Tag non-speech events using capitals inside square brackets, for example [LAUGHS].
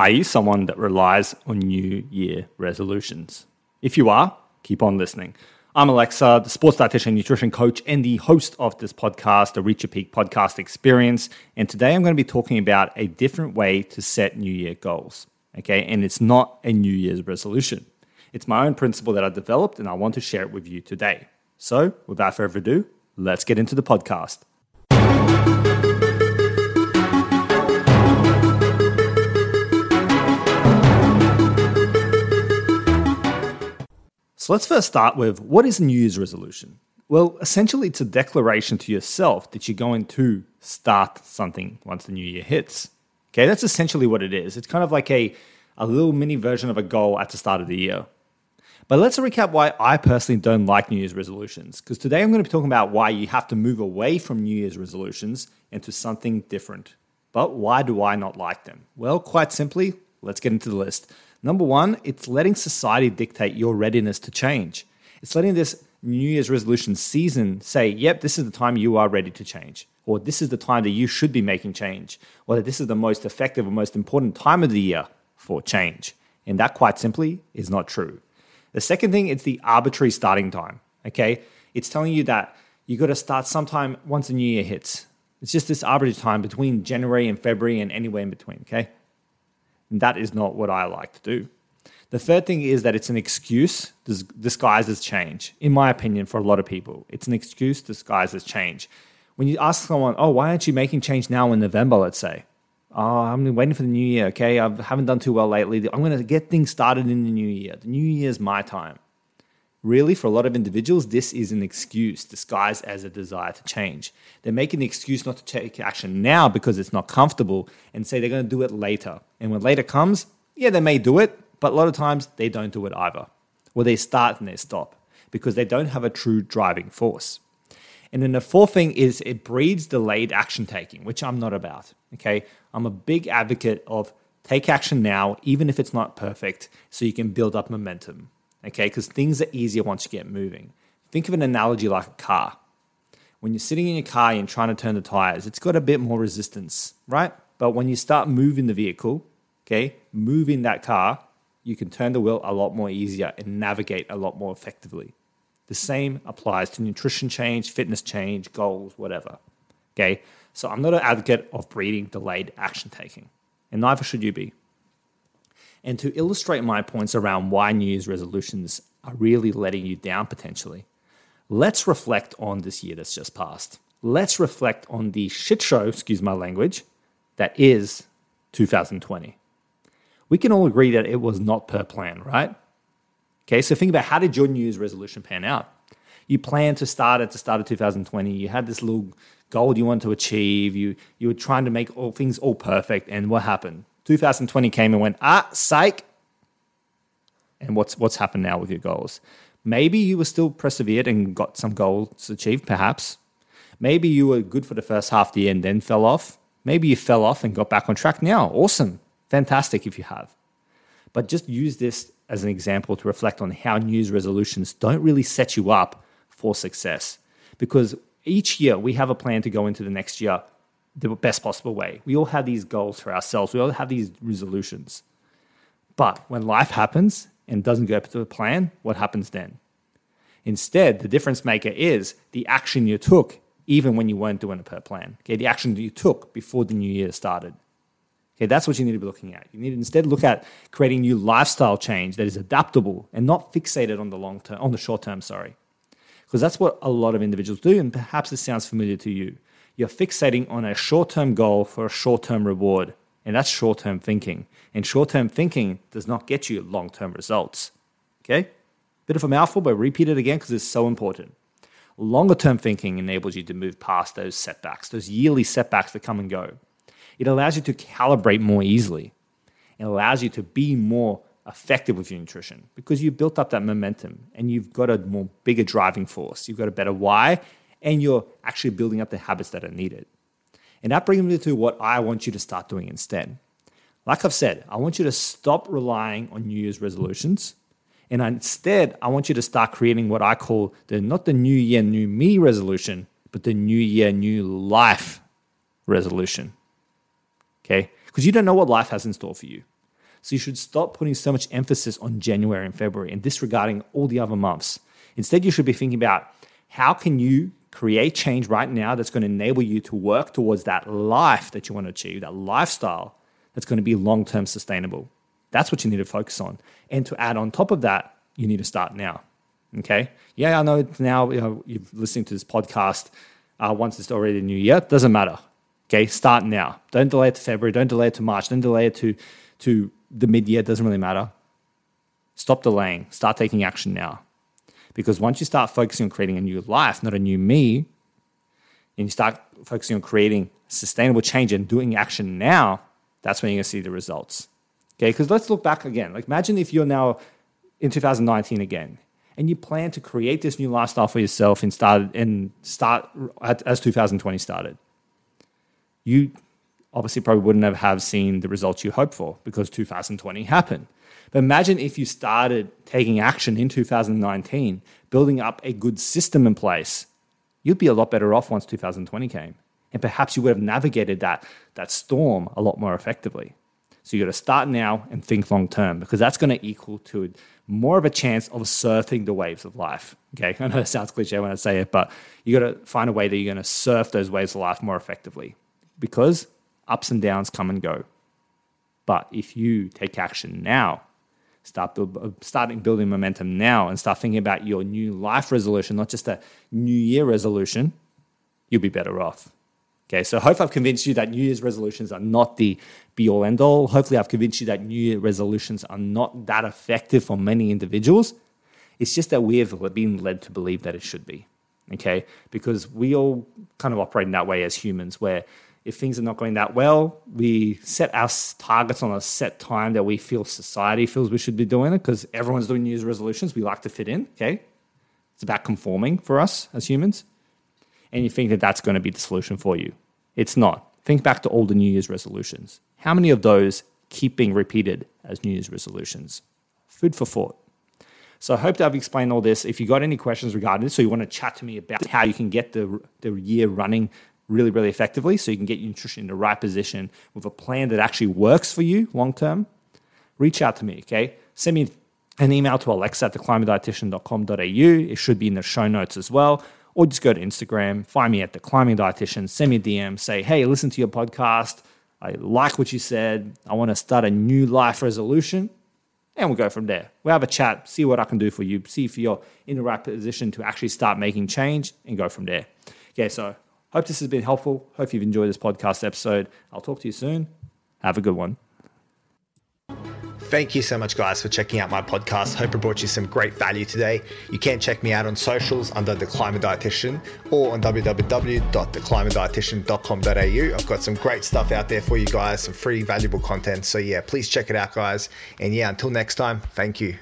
Are you someone that relies on New Year resolutions? If you are, keep on listening. I'm Aleksa, the sports dietitian, nutrition coach, and the host of this podcast, the Reach Your Peak podcast experience. And today I'm going to be talking about a different way to set New Year goals. Okay, and it's not a New Year's resolution. It's my own principle that I developed, and I want to share it with you today. So, without further ado, let's get into the podcast. So let's first start with what is a New Year's resolution? Well, essentially, it's a declaration to yourself that you're going to start something once the new year hits. Okay, that's essentially what it is. It's kind of like a, a little mini version of a goal at the start of the year. But let's recap why I personally don't like New Year's resolutions. Because today I'm going to be talking about why you have to move away from New Year's resolutions into something different. But why do I not like them? Well, quite simply, let's get into the list. Number one, it's letting society dictate your readiness to change. It's letting this New Year's resolution season say, yep, this is the time you are ready to change, or this is the time that you should be making change, or that this is the most effective or most important time of the year for change. And that, quite simply, is not true. The second thing is the arbitrary starting time. Okay, it's telling you that you got to start sometime once the new year hits. It's just this arbitrary time between January and February and anywhere in between. Okay, that is not what I like to do. The third thing is that it's an excuse disguised as change, in my opinion, for a lot of people. It's an excuse disguised as change. When you ask someone, oh, why aren't you making change now in November, let's say? Oh, I'm waiting for the new year, okay? I haven't done too well lately. I'm going to get things started in the new year. The new year is my time. Really, for a lot of individuals, this is an excuse disguised as a desire to change. They're making the excuse not to take action now because it's not comfortable and say they're going to do it later. And when later comes, yeah, they may do it, but a lot of times they don't do it either. Or they start and they stop because they don't have a true driving force. And then the fourth thing is it breeds delayed action taking, which I'm not about. Okay. I'm a big advocate of take action now, even if it's not perfect, so you can build up momentum okay? Because things are easier once you get moving. Think of an analogy like a car. When you're sitting in your car and trying to turn the tires, it's got a bit more resistance, right? But when you start moving the vehicle, okay, moving that car, you can turn the wheel a lot more easier and navigate a lot more effectively. The same applies to nutrition change, fitness change, goals, whatever. Okay, so I'm not an advocate of breeding delayed action taking, and neither should you be. And to illustrate my points around why New Year's resolutions are really letting you down potentially, let's reflect on this year that's just passed. Let's reflect on the shit show, excuse my language, that is 2020. We can all agree that it was not per plan, right? Okay, so think about how did your New Year's resolution pan out? You planned to start at the start of 2020. You had this little goal you wanted to achieve. You you were trying to make all things all perfect, and what happened? 2020 came and went, ah, psych. And what's what's happened now with your goals? Maybe you were still persevered and got some goals achieved, perhaps. Maybe you were good for the first half of the year and then fell off. Maybe you fell off and got back on track now. Awesome. Fantastic if you have. But just use this as an example to reflect on how New Year's resolutions don't really set you up for success. Because each year we have a plan to go into the next year the best possible way. We all have these goals for ourselves. We all have these resolutions. But when life happens and doesn't go to the plan, what happens then? Instead, the difference maker is the action you took even when you weren't doing it per plan. Okay, the action that you took before the new year started. Okay, that's what you need to be looking at. You need to instead look at creating new lifestyle change that is adaptable and not fixated on the long term, on the short term, sorry. Because that's what a lot of individuals do, and perhaps this sounds familiar to you you're fixating on a short term goal for a short term reward. And that's short term thinking. And short term thinking does not get you long term results. Okay? Bit of a mouthful, but repeat it again because it's so important. Longer term thinking enables you to move past those setbacks, those yearly setbacks that come and go. It allows you to calibrate more easily. It allows you to be more effective with your nutrition because you've built up that momentum and you've got a more bigger driving force. You've got a better why and you're actually building up the habits that are needed. And that brings me to what I want you to start doing instead. Like I've said, I want you to stop relying on New Year's resolutions. And instead, I want you to start creating what I call the not the New Year, New Me resolution, but the New Year, New Life resolution. Okay? Because you don't know what life has in store for you. So you should stop putting so much emphasis on January and February and disregarding all the other months. Instead, you should be thinking about how can you create change right now that's going to enable you to work towards that life that you want to achieve, that lifestyle that's going to be long term sustainable. That's what you need to focus on. And to add on top of that, you need to start now. Okay. Yeah, I know now you know, you're listening to this podcast uh, once it's already new year. Doesn't matter. Okay. Start now. Don't delay it to February. Don't delay it to March. Don't delay it to, to the mid year. Doesn't really matter. Stop delaying. Start taking action now. Because once you start focusing on creating a new life, not a new me, and you start focusing on creating sustainable change and doing action now, that's when you're going to see the results. Okay, because let's look back again. Like, imagine if you're now in 2019 again, and you plan to create this new lifestyle for yourself and start and start as 2020 started. You obviously probably wouldn't have, have seen the results you hoped for because 2020 happened. But imagine if you started taking action in 2019, building up a good system in place. You'd be a lot better off once 2020 came. And perhaps you would have navigated that, that storm a lot more effectively. So you got to start now and think long term because that's going to equal to more of a chance of surfing the waves of life. Okay, [LAUGHS] I know it sounds cliche when I say it, but you got to find a way that you're going to surf those waves of life more effectively because ups and downs come and go. But if you take action now, start build, uh, starting building momentum now, and start thinking about your new life resolution, not just a New Year resolution, you'll be better off. Okay, so hope I've convinced you that New Year's resolutions are not the be all end all. Hopefully, I've convinced you that New Year resolutions are not that effective for many individuals. It's just that we have been led to believe that it should be. Okay, because we all kind of operate in that way as humans, where if things are not going that well, we set our targets on a set time that we feel society feels we should be doing it because everyone's doing New Year's resolutions. We like to fit in. Okay, it's about conforming for us as humans and you think that that's going to be the solution for you. It's not. Think back to all the New Year's resolutions. How many of those keep being repeated as New Year's resolutions? Food for thought. So I hope that I've explained all this. If you got any questions regarding this, or you want to chat to me about how you can get the, the year running really, really effectively, so you can get your nutrition in the right position with a plan that actually works for you long term, reach out to me, okay? Send me an email to aleksa at theclimbingdietitian.com.au. It should be in the show notes as well or just go to Instagram, find me at the climbing dietitian, send me a DM, say, hey, listen to your podcast. I like what you said. I want to start a new life resolution. And we'll go from there. We'll have a chat, see what I can do for you, see if you're in the right position to actually start making change and go from there. Okay, so hope this has been helpful. Hope you've enjoyed this podcast episode. I'll talk to you soon. Have a good one. Thank you so much, guys, for checking out my podcast. Hope it brought you some great value today. You can check me out on socials under The Climbing Dietitian or on www.theclimbingdietitian.com.au. I've got some great stuff out there for you guys, some free, valuable content. So, yeah, please check it out, guys. And yeah, until next time, thank you.